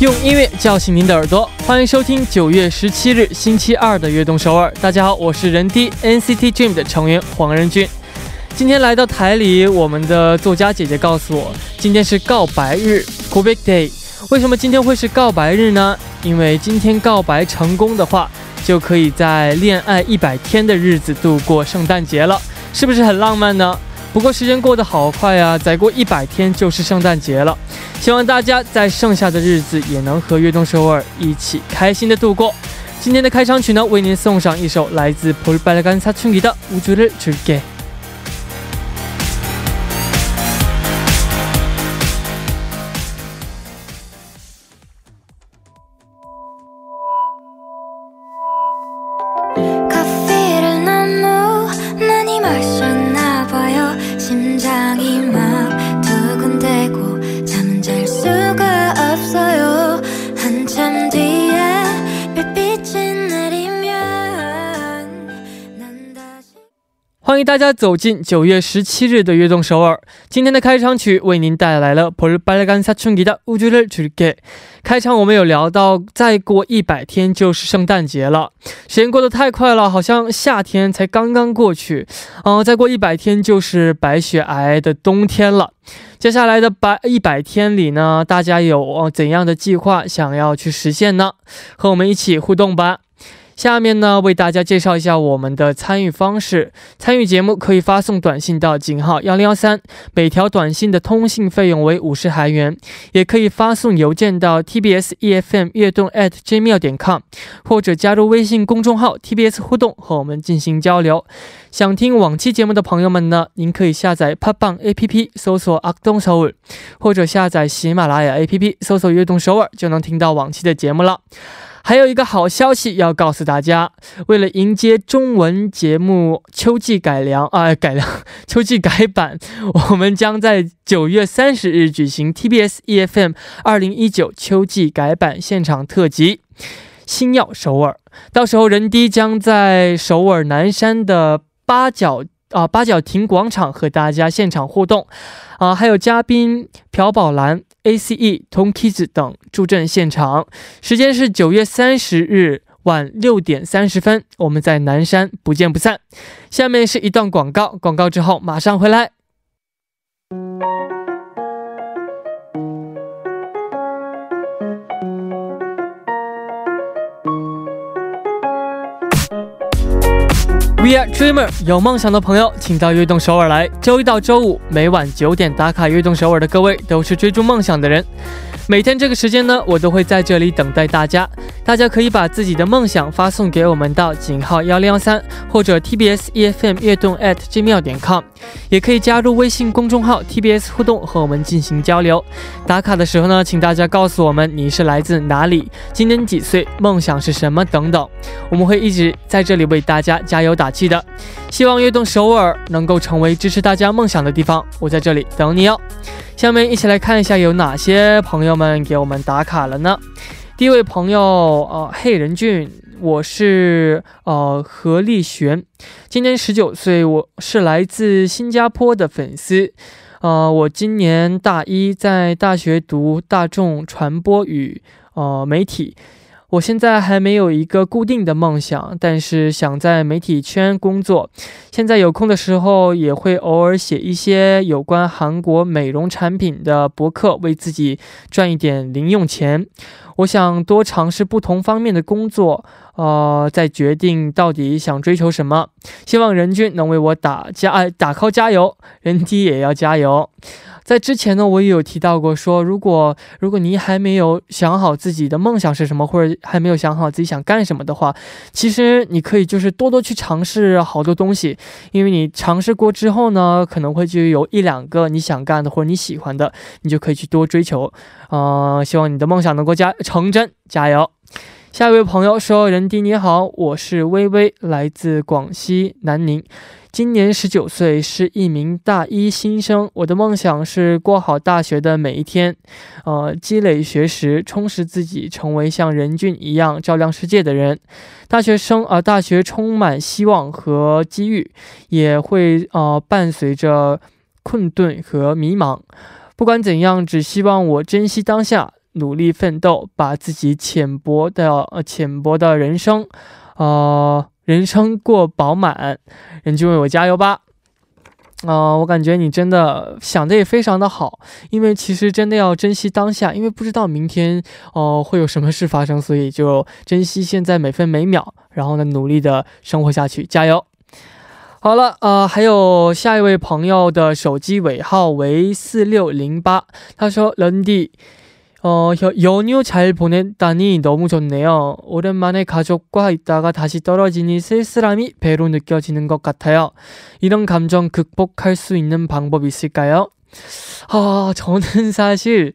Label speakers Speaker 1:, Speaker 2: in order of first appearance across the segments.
Speaker 1: 用音乐叫醒您的耳朵，欢迎收听九月十七日星期二的悦动首尔。大家好，我是人 D NCT Dream 的成员黄仁俊。今天来到台里，我们的作家姐姐告诉我，今天是告白日 g o b i k Day。为什么今天会是告白日呢？因为今天告白成功的话，就可以在恋爱一百天的日子度过圣诞节了，是不是很浪漫呢？不过时间过得好快啊，再过一百天就是圣诞节了。希望大家在剩下的日子也能和悦动首尔一起开心的度过。今天的开场曲呢，为您送上一首来自 Paul b a l a g a n Satungi 的《우주를줄게》。 迎大家走进九月十七日的悦动首尔。今天的开场曲为您带来了 Paul Balagan Satungi 的《우주를줄게》。开场我们有聊到，再过一百天就是圣诞节了，时间过得太快了，好像夏天才刚刚过去。嗯，再过一百天就是白雪皑皑的冬天了。接下来的百一百天里呢，大家有怎样的计划想要去实现呢？和我们一起互动吧。 下面呢，为大家介绍一下我们的参与方式。参与节目可以发送短信到井号幺零幺三，每条短信的通信费用为五十韩元。也可以发送邮件到 tbs efm 悦动 at gmail 点 com，或者加入微信公众号 tbs 互动和我们进行交流。想听往期节目的朋友们呢，您可以下载 p 棒 app 搜索阿东首尔，或者下载喜马拉雅 app 搜索悦动首尔，就能听到往期的节目了。还有一个好消息要告诉大家，为了迎接中文节目秋季改良啊改良 秋季改版，我们将在九月三十日举行 TBS EFM 二零一九秋季改版现场特辑，星耀首尔。到时候人低将在首尔南山的八角啊八角亭广场和大家现场互动啊，还有嘉宾朴宝兰。A.C.E. Tom Kids 等助阵现场，时间是九月三十日晚六点三十分，我们在南山不见不散。下面是一段广告，广告之后马上回来。We are dreamer，有梦想的朋友，请到悦动首尔来。周一到周五每晚九点打卡悦动首尔的各位，都是追逐梦想的人。每天这个时间呢，我都会在这里等待大家。大家可以把自己的梦想发送给我们到井号幺零幺三或者 TBS EFM 悦动 at gmail 点 com，也可以加入微信公众号 TBS 互动和我们进行交流。打卡的时候呢，请大家告诉我们你是来自哪里，今年几岁，梦想是什么等等，我们会一直在这里为大家加油打气的。希望悦动首尔能够成为支持大家梦想的地方，我在这里等你哦。下面一起来看一下有哪些朋友们给我们打卡了呢？第一位朋友，呃，黑人俊，我是呃何立璇，今年十九岁，我是来自新加坡的粉丝，呃，我今年大一，在大学读大众传播与呃媒体。我现在还没有一个固定的梦想，但是想在媒体圈工作。现在有空的时候，也会偶尔写一些有关韩国美容产品的博客，为自己赚一点零用钱。我想多尝试不同方面的工作，呃，再决定到底想追求什么。希望任俊能为我打加哎打 call 加油，任弟也要加油。在之前呢，我也有提到过，说如果如果你还没有想好自己的梦想是什么，或者还没有想好自己想干什么的话，其实你可以就是多多去尝试好多东西，因为你尝试过之后呢，可能会就有一两个你想干的或者你喜欢的，你就可以去多追求。嗯，希望你的梦想能够加成真，加油！下一位朋友说：“人弟你好，我是微微，来自广西南宁。”今年十九岁，是一名大一新生。我的梦想是过好大学的每一天，呃，积累学识，充实自己，成为像任俊一样照亮世界的人。大学生啊，大学充满希望和机遇，也会呃伴随着困顿和迷茫。不管怎样，只希望我珍惜当下，努力奋斗，把自己浅薄的呃浅薄的人生，呃人生过饱满。人就为我加油吧！啊，我感觉你真的想的也非常的好，因为其实真的要珍惜当下，因为不知道明天哦会有什么事发生，所以就珍惜现在每分每秒，然后呢努力的生活下去，加油！好了，呃，还有下一位朋友的手机尾号为四六零八，他说：“런디 어, 연휴 잘 보냈다니 너무 좋네요. 오랜만에 가족과 있다가 다시 떨어지니 쓸쓸함이 배로 느껴지는 것 같아요. 이런 감정 극복할 수 있는 방법 있을까요? 아, 저는 사실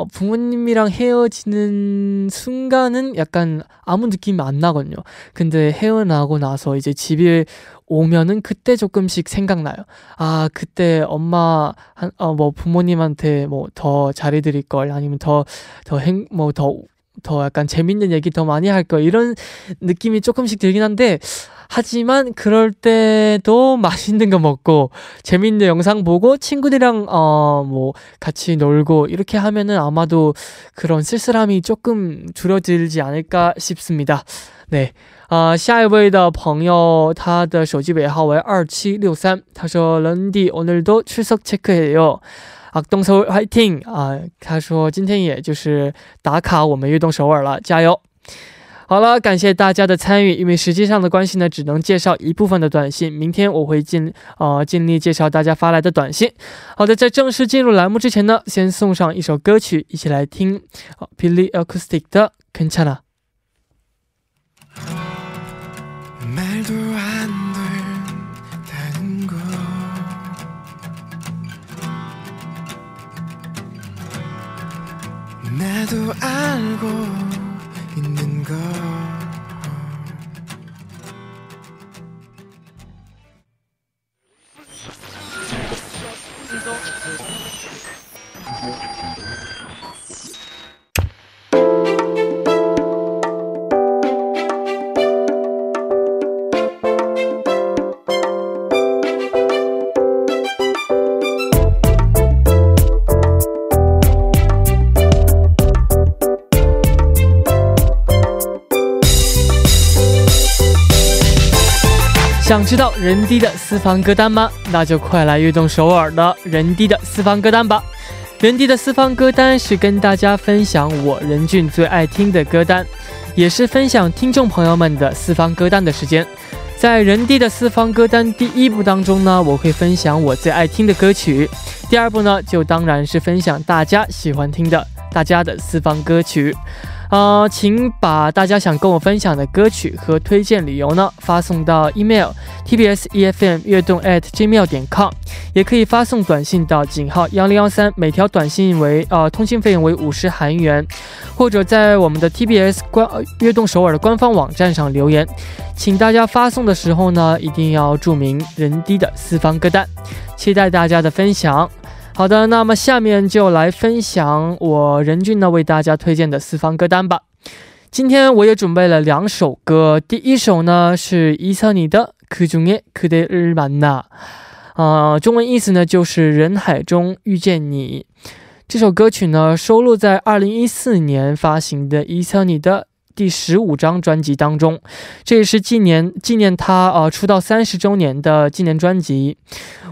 Speaker 1: 어, 부모님이랑 헤어지는 순간은 약간 아무 느낌이 안 나거든요. 근데 헤어나고 나서 이제 집에 오면은 그때 조금씩 생각나요. 아, 그때 엄마, 한, 어, 뭐 부모님한테 뭐 더 잘해드릴 걸, 아니면 더, 더 행, 뭐 더, 더 약간 재밌는 얘기 더 많이 할 걸, 이런 느낌이 조금씩 들긴 한데, 하지만 그럴 때도 맛있는 거 먹고 재밌는 영상 보고 친구들이랑 어뭐 같이 놀고 이렇게 하면은 아마도 그런 쓸쓸함이 조금 줄어들지 않을까 싶습니다. 네. 啊，下一位的朋友，他的手机尾号为二七六三，他说：“런디오늘도 출석 체크해요。” 啊，首尔 fighting 啊！他说今天也就是打卡我们运动首尔了，加油！好了，感谢大家的参与，因为时间上的关系呢，只能介绍一部分的短信。明天我会尽呃尽力介绍大家发来的短信。好的，在正式进入栏目之前呢，先送上一首歌曲，一起来听哦，Billy Acoustic 的 Can Cana。 나도 알고 知道人低的私房歌单吗？那就快来悦动首尔的人低的私房歌单吧！人低的私房歌单是跟大家分享我任俊最爱听的歌单，也是分享听众朋友们的私房歌单的时间。在人低的私房歌单第一部当中呢，我会分享我最爱听的歌曲；第二部呢，就当然是分享大家喜欢听的大家的私房歌曲。呃，请把大家想跟我分享的歌曲和推荐理由呢发送到 email tbs efm 悦动 at gmail 点 com，也可以发送短信到井号幺零幺三，每条短信为呃通信费用为五十韩元，或者在我们的 tbs 官悦动首尔的官方网站上留言。请大家发送的时候呢，一定要注明人低的四方歌单，期待大家的分享。好的，那么下面就来分享我任俊呢为大家推荐的四方歌单吧。今天我也准备了两首歌，第一首呢是伊森尼的《그중에그대를만 나》，啊，中文意思呢就是人海中遇见你。这首歌曲呢收录在二零一四年发行的伊森尼的。 第十五张专辑当中，这也是纪念纪念他呃出道三十周年的纪念专辑。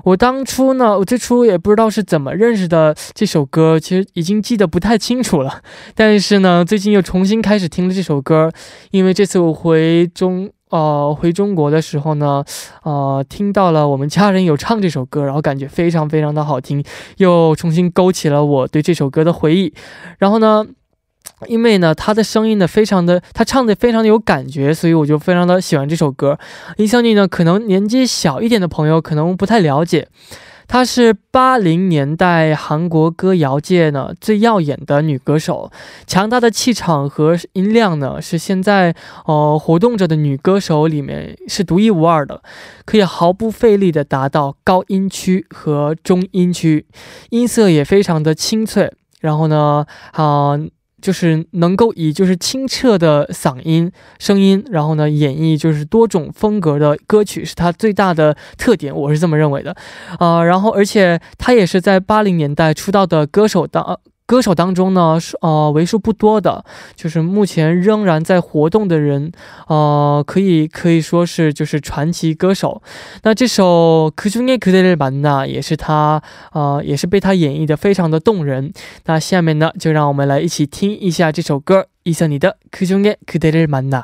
Speaker 1: 我当初呢，我最初也不知道是怎么认识的这首歌，其实已经记得不太清楚了。但是呢，最近又重新开始听了这首歌，因为这次我回中呃回中国的时候呢，呃听到了我们家人有唱这首歌，然后感觉非常非常的好听，又重新勾起了我对这首歌的回忆。然后呢。因为呢，他的声音呢非常的，他唱的非常的有感觉，所以我就非常的喜欢这首歌。伊相尼呢，可能年纪小一点的朋友可能不太了解，她是八零年代韩国歌谣界呢最耀眼的女歌手，强大的气场和音量呢是现在呃活动着的女歌手里面是独一无二的，可以毫不费力的达到高音区和中音区，音色也非常的清脆。然后呢，啊。就是能够以就是清澈的嗓音声音，然后呢演绎就是多种风格的歌曲，是他最大的特点，我是这么认为的，啊，然后而且他也是在八零年代出道的歌手当歌手当中呢，是呃为数不多的，就是目前仍然在活动的人，呃，可以可以说是就是传奇歌手。那这首《그중에그대를만나》也是他，呃，也是被他演绎的非常的动人。那下面呢，就让我们来一起听一下这首歌，이선희의《그중에그대를만 나》。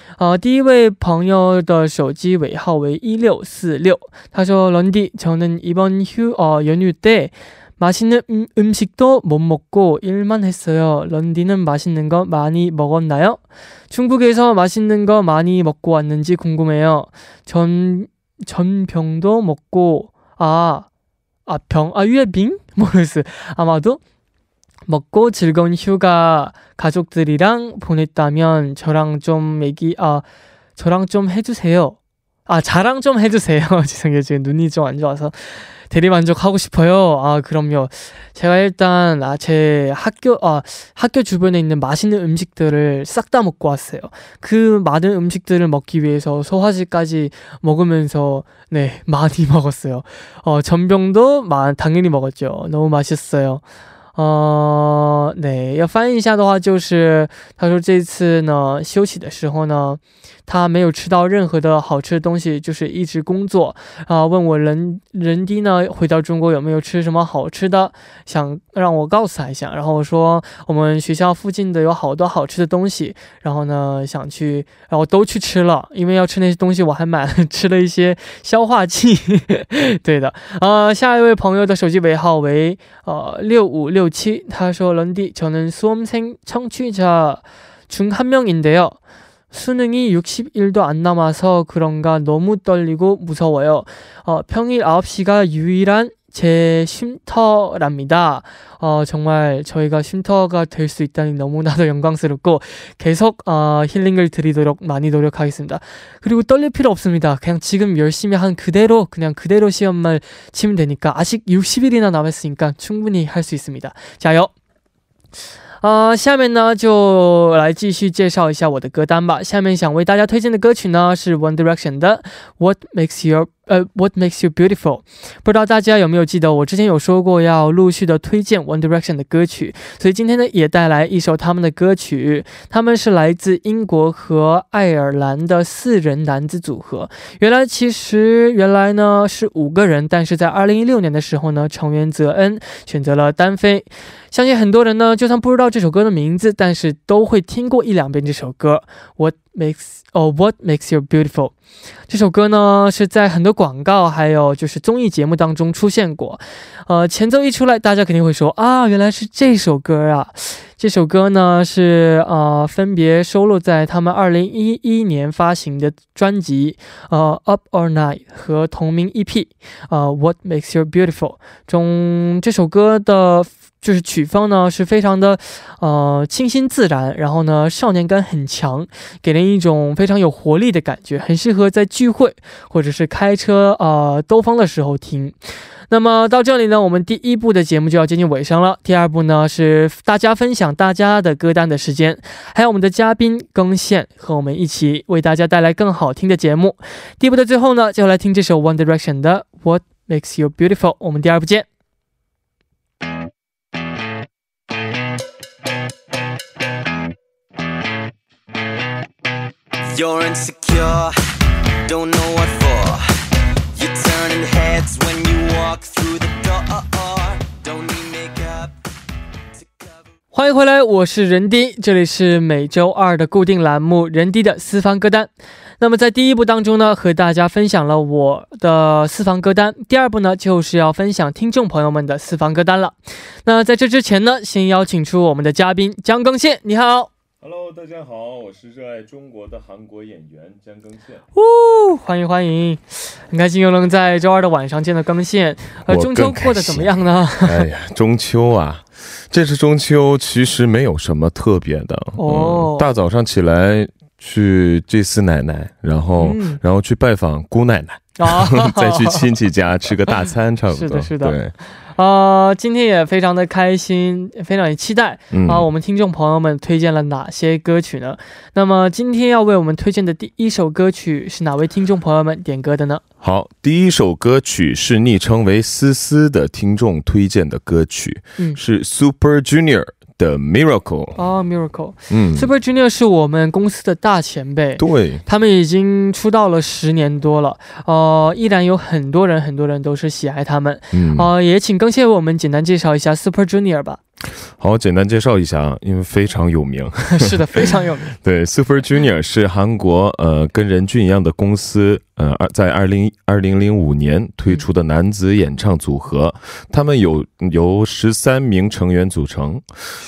Speaker 1: 呃，第一位朋友的手机尾号为一六四六，他说：“런디저는이번휴어연휴때맛있는음음식도못먹고일만했어요런디는맛있는거많이먹었나요중국에서맛있는거많이먹고왔는지궁금해요전전병도먹고아아병아유빙모르겠어요아마도 먹고 즐거운 휴가 가족들이랑 보냈다면 저랑 좀 얘기 아 저랑 좀 해주세요. 아 자랑 좀 해주세요. 죄송해요 지금 눈이 좀 안 좋아서 대리만족하고 싶어요. 아 그럼요. 제가 일단 아, 제 학교 아 학교 주변에 있는 맛있는 음식들을 싹 다 먹고 왔어요. 그 많은 음식들을 먹기 위해서 소화제까지 먹으면서 네 많이 먹었어요. 어 전병도 마, 당연히 먹었죠. 너무 맛있어요. 呃，那，要翻译一下的话，就是他说这次呢休息的时候呢，他没有吃到任何的好吃的东西，就是一直工作啊。问我人人低呢回到中国有没有吃什么好吃的，想让我告诉他一下。然后我说我们学校附近的有好多好吃的东西，然后呢想去，然后都去吃了。因为要吃那些东西，我还买了 吃了一些消化剂。对的，呃，下一位朋友的手机尾号为呃六五六。 6치 타쇼 런디 저는 수험생 청취자 중 한 명인데요. 수능이 60일도 안 남아서 그런가 너무 떨리고 무서워요. 어, 평일 9시가 유일한 제 쉼터랍니다. 어, 정말 저희가 쉼터가 될 수 있다니 너무나도 영광스럽고 계속 어, 힐링을 드리도록 많이 노력하겠습니다. 그리고 떨릴 필요 없습니다. 그냥 지금 열심히 한 그대로 그냥 그대로 시험만 치면 되니까 아직 60일이나 남았으니까 충분히 할 수 있습니다. 자요. 呃，下面呢就来继续介绍一下我的歌单吧。下面想为大家推荐的歌曲呢是 One Direction 的 What Makes Your 呃 What Makes You Beautiful。不知道大家有没有记得，我之前有说过要陆续的推荐 One Direction 的歌曲，所以今天呢也带来一首他们的歌曲。他们是来自英国和爱尔兰的四人男子组合。原来其实原来呢是五个人，但是在二零一六年的时候呢，成员泽恩选择了单飞。相信很多人呢，就算不知道这首歌的名字，但是都会听过一两遍这首歌。What makes 哦，What makes you beautiful？这首歌呢是在很多广告还有就是综艺节目当中出现过。呃，前奏一出来，大家肯定会说啊，原来是这首歌啊。这首歌呢是呃分别收录在他们二零一一年发行的专辑呃 Up or Night 和同名 EP 呃 What makes you beautiful 中这首歌的。就是曲风呢是非常的，呃，清新自然，然后呢少年感很强，给人一种非常有活力的感觉，很适合在聚会或者是开车呃兜风的时候听。那么到这里呢，我们第一部的节目就要接近尾声了。第二部呢是大家分享大家的歌单的时间，还有我们的嘉宾更线和我们一起为大家带来更好听的节目。第一部的最后呢，就来听这首 One Direction 的 What Makes You Beautiful。我们第二部见。
Speaker 2: You're insecure, don't know what for. You're turning heads when you walk through the door. Don't need makeup to cover.
Speaker 1: 欢迎回来，我是任迪，这里是每周二的固定栏目任迪的私房歌单。那么在第一部当中呢，和大家分享了我的私房歌单，第二部呢就是要分享听众朋友们的私房歌单了。那在这之前呢，先邀请出我们的嘉宾江更宪，你好，
Speaker 3: Hello，大家好，我是热爱中国的韩国演员姜更宪。
Speaker 1: 呜，欢迎欢迎，很开心又能在周二的晚上见到更宪。呃，中秋过得怎么样呢？
Speaker 3: 哎呀，中秋啊，这次中秋其实没有什么特别的。
Speaker 1: 哦
Speaker 3: 嗯，大早上起来去祭祀奶奶，然后、
Speaker 1: 嗯
Speaker 3: 然后去拜访姑奶奶，
Speaker 1: 啊
Speaker 3: 再去亲戚家吃个大餐，差不多。
Speaker 1: 是的是的
Speaker 3: 对，
Speaker 1: 呃，今天也非常的开心，非常的期待。
Speaker 3: 嗯
Speaker 1: 啊，我们听众朋友们推荐了哪些歌曲呢？那么今天要为我们推荐的第一首歌曲是哪位听众朋友们点歌的呢？
Speaker 3: 好，第一首歌曲是昵称为思思的听众推荐的歌曲，
Speaker 1: 嗯
Speaker 3: 是 Super Junior 的 Miracle。
Speaker 1: 哦，Miracle、
Speaker 3: 嗯
Speaker 1: ，Super Junior 是我们公司的大前辈，
Speaker 3: 对，
Speaker 1: 他们已经出道了十年多了，呃，依然有很多人很多人都是喜爱他们。
Speaker 3: 嗯，
Speaker 1: 呃，也请更谢为我们简单介绍一下 Super Junior 吧。
Speaker 3: 好，简单介绍一下啊，因为非常有名。
Speaker 1: 是的，非常有名。
Speaker 3: 对，Super Junior 是韩国呃跟任俊一样的公司，呃，二在二零二零零五年推出的男子演唱组合，他们有由十三名成员组成，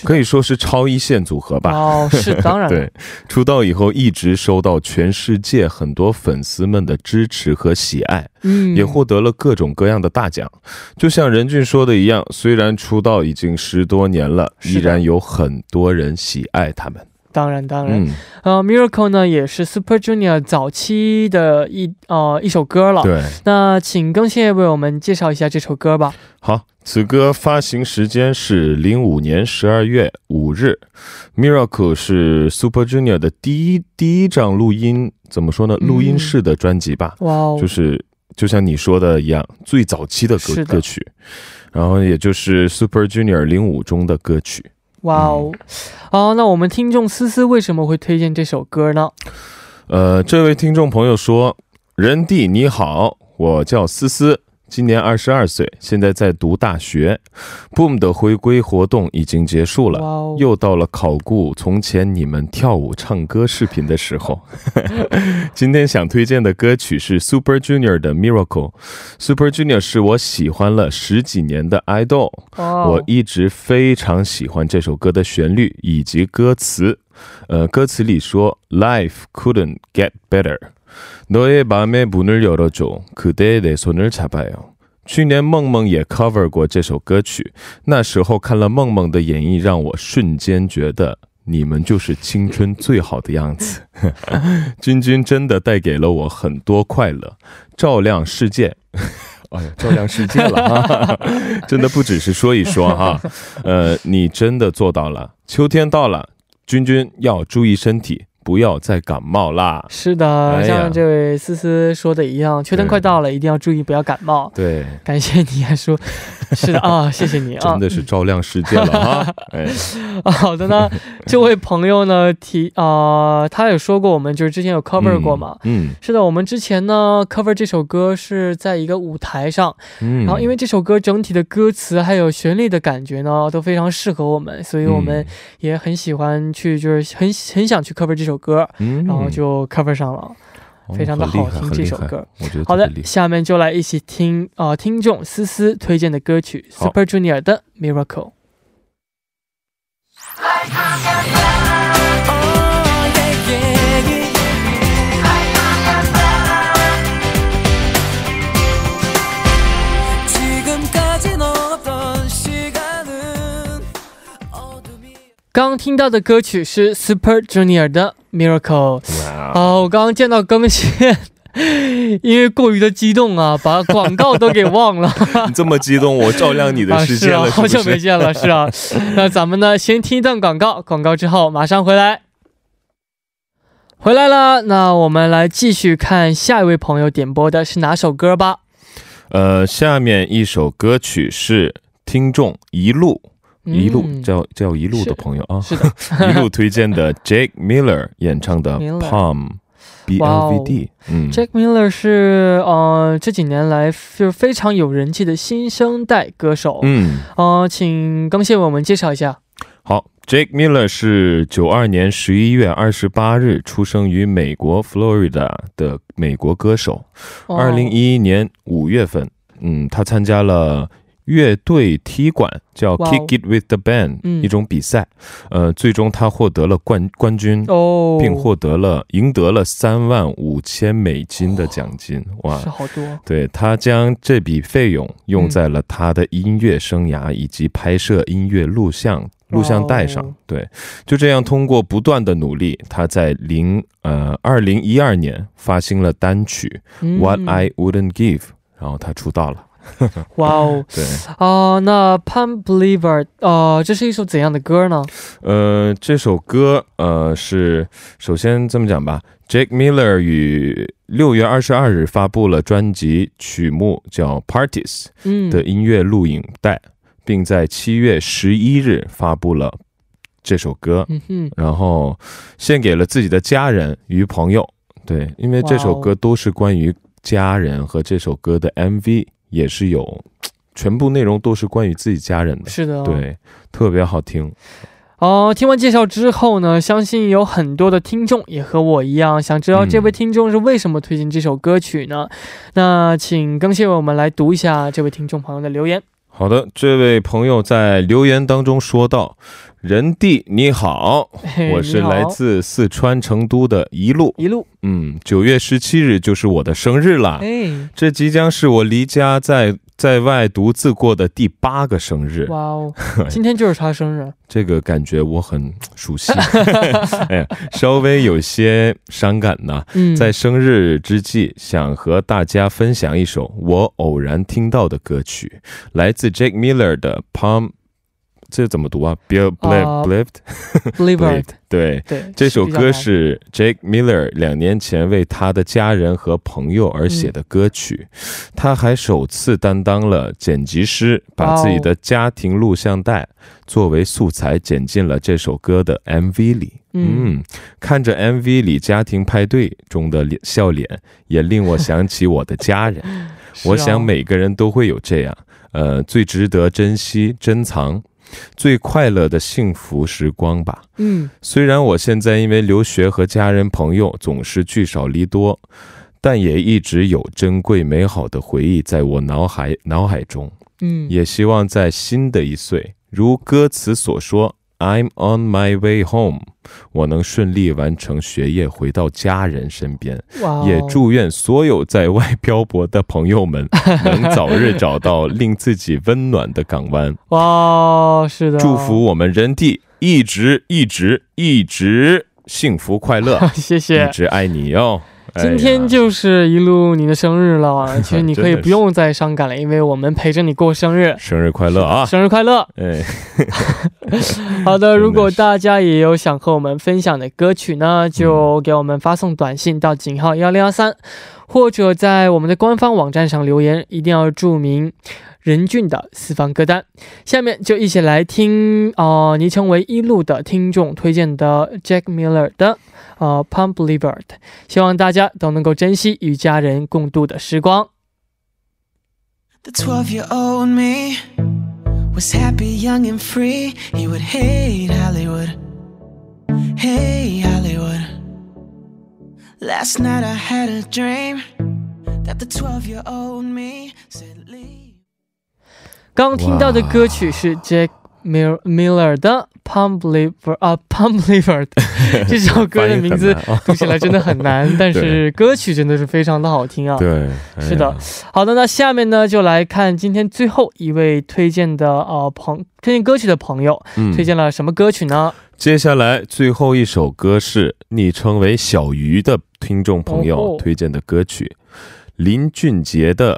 Speaker 3: 可以说是超一线组合吧。
Speaker 1: 哦，是 当然了。
Speaker 3: 对，出道以后一直受到全世界很多粉丝们的支持和喜爱，
Speaker 1: 嗯，
Speaker 3: 也获得了各种各样的大奖。就像任俊说的一样，虽然出道已经十多年了，依然有很多人喜爱他们。
Speaker 1: 当然当然。
Speaker 3: 嗯，
Speaker 1: 呃，Miracle 呢也是 Super Junior 早期的一呃一首歌了。
Speaker 3: 对。
Speaker 1: 那请更新为我们介绍一下这首歌吧。
Speaker 3: 好，此歌发行时间是零五年十二月五日。Miracle 是 Super Junior 的第一第一张录音，怎么说呢？
Speaker 1: 嗯
Speaker 3: 录音室的专辑吧，
Speaker 1: 哇哦，
Speaker 3: 就是就像你说的一样，最早期的歌
Speaker 1: 的
Speaker 3: 歌曲，然后也就是 Super Junior 零五中的歌曲。
Speaker 1: 哇哦。哦，那我们听众思思为什么会推荐这首歌呢？
Speaker 3: 呃，这位听众朋友说：“人弟你好，我叫思思，今年二十二岁，现在在读大学。Boom 的回归活动已经结束了。又到了考顾从前你们跳舞唱歌视频的时候。今天想推荐的歌曲是 Super Junior 的 Miracle。Super Junior 是我喜欢了十几年的 idol，、我一直非常喜欢这首歌的旋律以及歌词。呃，歌词里说 Life couldn't get better。너의마음의문을열어줘그대내손을잡아요。去年梦梦也 cover 过这首歌曲，那时候看了梦梦的演绎，让我瞬间觉得你们就是青春最好的样子。君君真的带给了我很多快乐，照亮世界。哎呀，照亮世界了哈！真的不只是说一说哈，呃，你真的做到了。秋天到了，君君要注意身体， 不要再感冒啦。
Speaker 1: 是的，
Speaker 3: 哎
Speaker 1: 像这位思思说的一样，秋天快到了，一定要注意不要感冒。
Speaker 3: 对，
Speaker 1: 感谢你还说，是的啊，谢谢你啊
Speaker 3: 真。的是照亮世界了哈！哎，
Speaker 1: 啊好的呢，这位朋友呢提啊、他有说过我们就是之前有 cover 过嘛。
Speaker 3: 嗯
Speaker 1: 是的，我们之前呢 cover 这首歌是在一个舞台上，
Speaker 3: 嗯，
Speaker 1: 然后因为这首歌整体的歌词还有旋律的感觉呢都非常适合我们，所以我们也很喜欢去，就是很很想去 cover 这首歌，
Speaker 3: 嗯，
Speaker 1: 然后就 cover 上了，
Speaker 3: 哦
Speaker 1: 非常的好听这首歌。好的，下面就来一起听啊、呃，听众思思推荐的歌曲 Super Junior 的 Miracle。刚听到的歌曲是 Super Junior 的 Miracle。Wow.
Speaker 3: 哇
Speaker 1: 啊，我刚刚见到更新，因为过于的激动啊，把广告都给忘了。
Speaker 3: 你这么激动，我照亮你的
Speaker 1: 啊，
Speaker 3: 世界了，
Speaker 1: 啊，
Speaker 3: 是不
Speaker 1: 好久没？见了，是啊。那咱们呢，先听一段广告，广告之后马上回来。回来了，那我们来继续看下一位朋友点播的是哪首歌吧。
Speaker 3: 呃，下面一首歌曲是听众一路一路
Speaker 1: 嗯
Speaker 3: 叫叫一路的朋友啊，
Speaker 1: 是的，
Speaker 3: 一路推荐的 Jake Miller 演唱的《Palm》。B
Speaker 1: 哇
Speaker 3: L
Speaker 1: 哦
Speaker 3: V D，嗯
Speaker 1: ，Jake Miller 是呃这几年来就是非常有人气的新生代歌手。
Speaker 3: 嗯，
Speaker 1: 呃，请刚谢为我们介绍一下。
Speaker 3: 好，Jake Miller 是九二年十一月二十八日出生于美国 Florida 的美国歌手。
Speaker 1: 哦
Speaker 3: 二零一一年五月份，嗯，他参加了乐队踢馆，叫 Kick It With The Band、
Speaker 1: 嗯
Speaker 3: 一种比赛。呃，最终他获得了冠冠军。
Speaker 1: 哦，
Speaker 3: 并获得了赢得了三万五千美金的奖金，哇！
Speaker 1: 是好多。
Speaker 3: 对他将这笔费用用在了他的音乐生涯以及拍摄音乐录像录像带上。对，就这样通过不断的努力，他在零呃二零一二年发行了单曲
Speaker 1: 嗯《
Speaker 3: What I Wouldn't Give》，然后他出道了。
Speaker 1: 哇哦
Speaker 3: 对，
Speaker 1: 啊、那 Pump Believer 呃，这是一首怎样的歌呢？
Speaker 3: 呃，这首歌呃是首先这么讲吧，Jake Miller 于六月二十二日发布了专辑曲目叫《Parties》。
Speaker 1: 嗯，
Speaker 3: 的音乐录影带，并在七月十一日发布了这首歌，
Speaker 1: 嗯哼，
Speaker 3: 然后献给了自己的家人与朋友。对，因为这首歌都是关于家人和这首歌的 MV 也是有，全部内容都是关于自己家人的。
Speaker 1: 是的，。
Speaker 3: 对，特别好听。
Speaker 1: 哦，听完介绍之后呢，相信有很多的听众也和我一样，想知道
Speaker 3: 嗯
Speaker 1: 这位听众是为什么推荐这首歌曲呢？那请更谢为我们来读一下这位听众朋友的留言。
Speaker 3: 好的，这位朋友在留言当中说道：“人弟 你好，我是来自四川成都的一路。
Speaker 1: 一路，
Speaker 3: 嗯，九月十七日就是我的生日了。
Speaker 1: 哎，
Speaker 3: 这即将是我离家在在外独自过的第八个生日，
Speaker 1: 哇哦，今天就是他生日，
Speaker 3: 这个感觉我很熟悉，哎呀，稍微有些伤感呐。
Speaker 1: 嗯，
Speaker 3: 在生日之际，想和大家分享一首我偶然听到的歌曲，来自 Jake Miller 的《Palm》，这怎么读啊？B i l b l i
Speaker 1: 啊
Speaker 3: v b l i v
Speaker 1: Believer，
Speaker 3: 对。
Speaker 1: 对，
Speaker 3: 这首歌是 Jake Miller 两年前为他的家人和朋友而写的歌曲，他还首次担当了剪辑师，把自己的家庭录像带作为素材剪进了这首歌的 MV 里。
Speaker 1: 嗯。
Speaker 3: 嗯，看着 MV 里家庭派对中的脸笑脸，也令我想起我的家人。
Speaker 1: 是
Speaker 3: 我想
Speaker 1: 啊
Speaker 3: 每个人都会有这样，呃，最值得珍惜、珍藏、最快乐的幸福时光吧。
Speaker 1: 嗯
Speaker 3: 虽然我现在因为留学和家人朋友总是聚少离多，但也一直有珍贵美好的回忆在我脑海脑海中。
Speaker 1: 嗯，
Speaker 3: 也希望在新的一岁，如歌词所说，“I'm on my way home”，我能顺利完成学业，回到家人身边。也祝愿所有在外漂泊的朋友们 能早日找到令自己温暖的港湾。
Speaker 1: 哇哦，是的，
Speaker 3: 祝福我们人地一直一直一直幸福快乐，
Speaker 1: 谢谢
Speaker 3: 一。直爱你哟。
Speaker 1: 今天就是一路你的生日了，其实你可以不用再伤感了，因为我们陪着你过生日，
Speaker 3: 生日快乐啊！
Speaker 1: 生日快乐！
Speaker 3: 哎，
Speaker 1: 好的，
Speaker 3: 的
Speaker 1: 如果大家也有想和我们分享的歌曲呢，就给我们发送短信到井号幺零幺三，或者在我们的官方网站上留言，一定要注明任俊的私房歌单。下面就一起来听呃昵称为一路的听众推荐的 Jack Miller 的呃 Pump Believer，希望大家都能够珍惜与家人共度的时光。
Speaker 4: The 12 year old me was happy, young, and free. He would hate Hollywood. Hey, Hollywood. Last night I had a dream that the 12 year old me said, Leave.
Speaker 1: 刚听到的歌曲是 Jack Mil- Miller 的 Pump Believer 啊 Pump Believer，这首歌的名字
Speaker 3: 发音很难啊
Speaker 1: 读起来真的很难，但是歌曲真的是非常的好听啊。
Speaker 3: 对，哎
Speaker 1: 是的，好的，那下面呢就来看今天最后一位推荐的呃朋推荐歌曲的朋友、
Speaker 3: 嗯
Speaker 1: 推荐了什么歌曲呢？
Speaker 3: 接下来最后一首歌是昵称为小鱼的听众朋
Speaker 1: 哦
Speaker 3: 友推荐的歌曲，林俊杰的《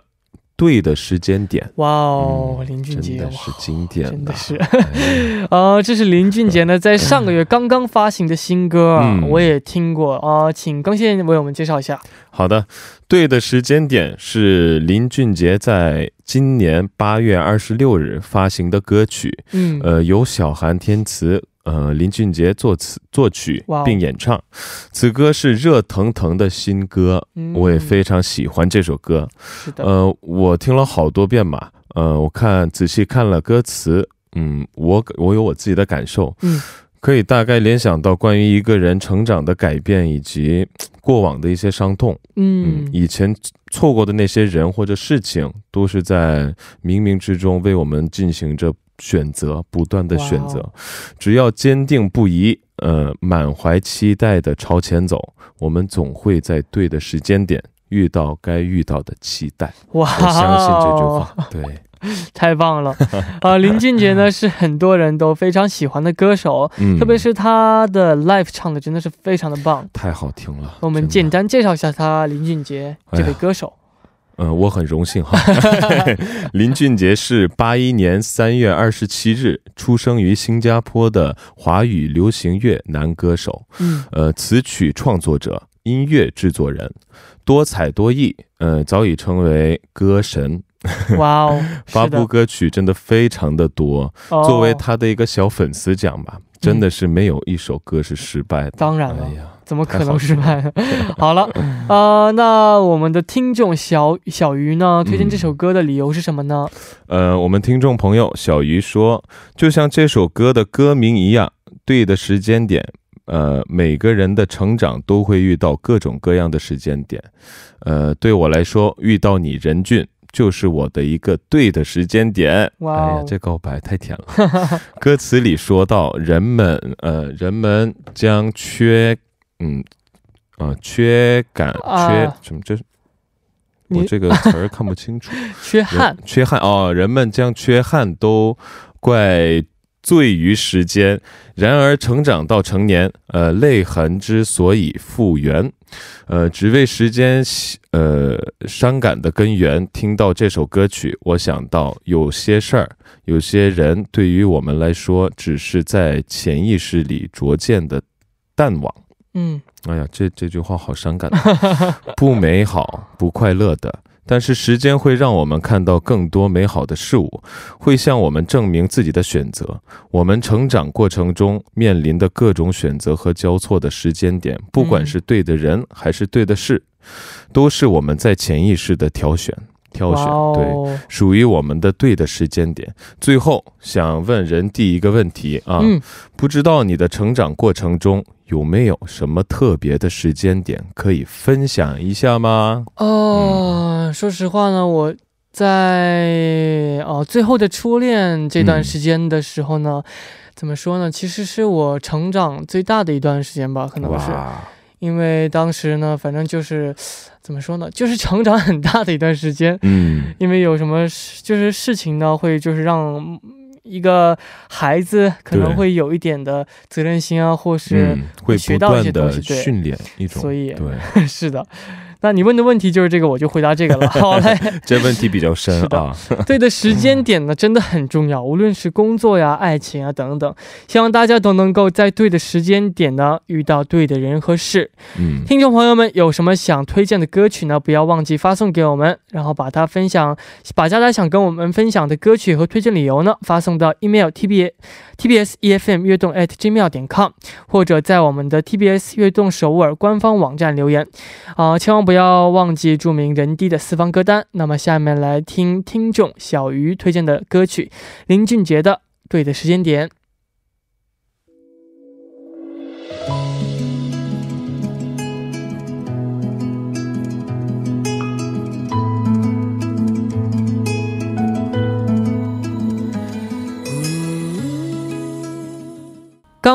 Speaker 3: 对的时间点》。
Speaker 1: 哇哦，
Speaker 3: 嗯
Speaker 1: 林俊杰，哇
Speaker 3: 真的是经典
Speaker 1: 真的是。
Speaker 3: 哎
Speaker 1: 呃，这是林俊杰呢 在上个月刚刚发行的新歌我也听过。啊、请更先为我们介绍一下。
Speaker 3: 好的，对的时间点是林俊杰在今年八月二十六日发行的歌曲，
Speaker 1: 嗯，
Speaker 3: 呃，由小韩填词，呃，林俊杰作词作曲并演唱。此歌是热腾腾的新歌，
Speaker 1: 嗯。
Speaker 3: 我也非常喜欢这首歌。
Speaker 1: 是的，
Speaker 3: 呃，我听了好多遍嘛，呃，我看仔细看了歌词，嗯，我我有我自己的感受，
Speaker 1: 嗯，
Speaker 3: 可以大概联想到关于一个人成长的改变以及 过往的一些伤痛。嗯。
Speaker 1: 嗯，
Speaker 3: 以前错过的那些人或者事情，都是在冥冥之中为我们进行着选择，不断的选择。只要坚定不移，呃，满怀期待的朝前走，我们总会在对的时间点遇到该遇到的期待。
Speaker 1: 哇，
Speaker 3: 我相信这句话，对，
Speaker 1: 太棒了！啊、林俊杰呢是很多人都非常喜欢的歌手，
Speaker 3: 嗯，
Speaker 1: 特别是他的 live 唱的真的是非常的棒。
Speaker 3: 太好听了。
Speaker 1: 我们简单介绍一下他林俊杰这位歌手。
Speaker 3: 嗯、我很荣幸哈。林俊杰是八一年三月二十七日出生于新加坡的华语流行乐男歌手，
Speaker 1: 嗯，
Speaker 3: 呃，词曲创作者、音乐制作人，多才多艺，呃，早已成为歌神。
Speaker 1: 哇哦，
Speaker 3: 发布歌曲真的非常的多，
Speaker 1: 哦
Speaker 3: 作为他的一个小粉丝讲吧，真的是没有一首歌是失败的。
Speaker 1: 当然了
Speaker 3: 哎呀，
Speaker 1: 怎么可能失败呢？好了，呃，那我们的听众小小鱼呢，推荐这首歌的理由是什么呢？
Speaker 3: 呃，我们听众朋友小鱼说，就像这首歌的歌名一样，对的时间点。呃，每个人的成长都会遇到各种各样的时间点。呃，对我来说，遇到你任俊就是我的一个对的时间点。
Speaker 1: 哇
Speaker 3: 哎呀
Speaker 1: 哦，，
Speaker 3: 这告白太甜了。歌词里说到，人们呃，人们将缺嗯呃缺感
Speaker 1: 啊
Speaker 3: 缺什么这。我这个词儿看不清楚。
Speaker 1: 缺憾，
Speaker 3: 缺憾哦，人们将缺憾都怪罪于时间。然而，成长到成年，呃，泪痕之所以复原，呃，只为时间，呃，伤感的根源。听到这首歌曲，我想到有些事儿，有些人，对于我们来说，只是在潜意识里逐渐的淡忘。
Speaker 1: 嗯，
Speaker 3: 哎呀，这这句话好伤感，不美好、不快乐的。但是时间会让我们看到更多美好的事物，会向我们证明自己的选择。我们成长过程中面临的各种选择和交错的时间点，不管是对的人还是对的事，都是我们在潜意识的挑选、挑选。
Speaker 1: 哇
Speaker 3: 对，
Speaker 1: 哦，
Speaker 3: 属于我们的对的时间点。最后想问人第一个问题啊，
Speaker 1: 嗯，
Speaker 3: 不知道你的成长过程中有没有什么特别的时间点可以分享一下吗？
Speaker 1: 哦，说实话呢，我在哦最后的初恋这段时间的时候呢，怎么说呢？其实是我成长最大的一段时间吧，可能是
Speaker 3: 哇，
Speaker 1: 因为当时呢，反正就是怎么说呢，就是成长很大的一段时间。
Speaker 3: 嗯，
Speaker 1: 因为有什么事就是事情呢，会就是让一个孩子可能会有一点的责任心啊，或是、
Speaker 3: 嗯，会
Speaker 1: 学到一些东西对
Speaker 3: 训练一种，
Speaker 1: 所以
Speaker 3: 对，
Speaker 1: 是的。那你问的问题就是这个，我就回答这个了。好嘞，
Speaker 3: 这问题比较深啊。
Speaker 1: 对的时间点呢，真的很重要，无论是工作呀、爱情啊等等，希望大家都能够在对的时间点呢遇到对的人和事。
Speaker 3: 嗯，
Speaker 1: 听众朋友们有什么想推荐的歌曲呢？不要忘记发送给我们，然后把它分享，把大家想跟我们分享的歌曲和推荐理由呢发送到 email t b t b s e f m 悦动 at gmail 点 com，或者在我们的 TBS 悦动首尔官方网站留言。啊、千万不要忘记著名人低的四方歌单。那么下面来听听众小鱼推荐的歌曲，林俊杰的《对的时间点》。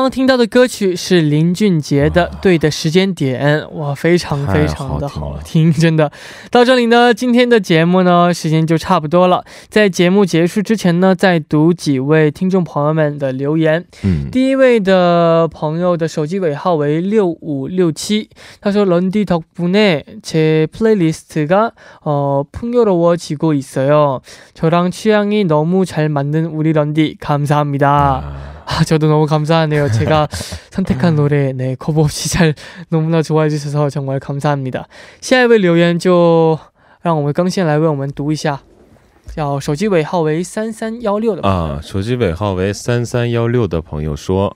Speaker 1: 刚刚听到的歌曲是林俊杰的《对的时间点》，哇，非常非常的
Speaker 3: 太好听了
Speaker 1: 好听，真的。到这里呢，今天的节目呢，时间就差不多了。在节目结束之前呢，再读几位听众朋友们的留言。
Speaker 3: 嗯，
Speaker 1: 第一位的朋友的手机尾号为六五六七，他说런디덕분에제 플레이리스트가 어, 풍요로워지고 있어요. 저랑 취향이 너무 잘 맞는 우리 런디 감사합니다.
Speaker 3: 啊
Speaker 1: 아, 저도 너무 감사하네요. 제가 선택한 노래 네 거부 없이 잘 너무나 좋아해 주셔서 정말 감사합니다. 下一位留言就让我们更新来为我们读一下。 叫手机尾号为三三幺六的朋友
Speaker 3: 아, 조지 외화 외3316的朋友说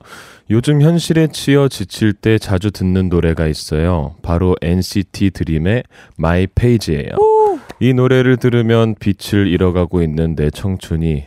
Speaker 3: 요즘 현실에 치여 지칠 때 자주 듣는 노래가 있어요. 바로 NCT 드림의 My Page예요. 이 노래를 들으면 빛을 잃어가고 있는 내 청춘이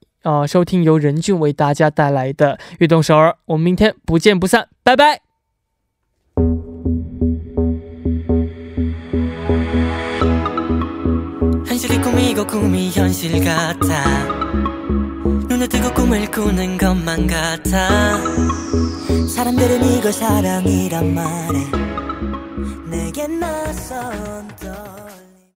Speaker 1: 啊，收听由任俊为大家带来的悦动首尔。我们明天不见不散，拜拜。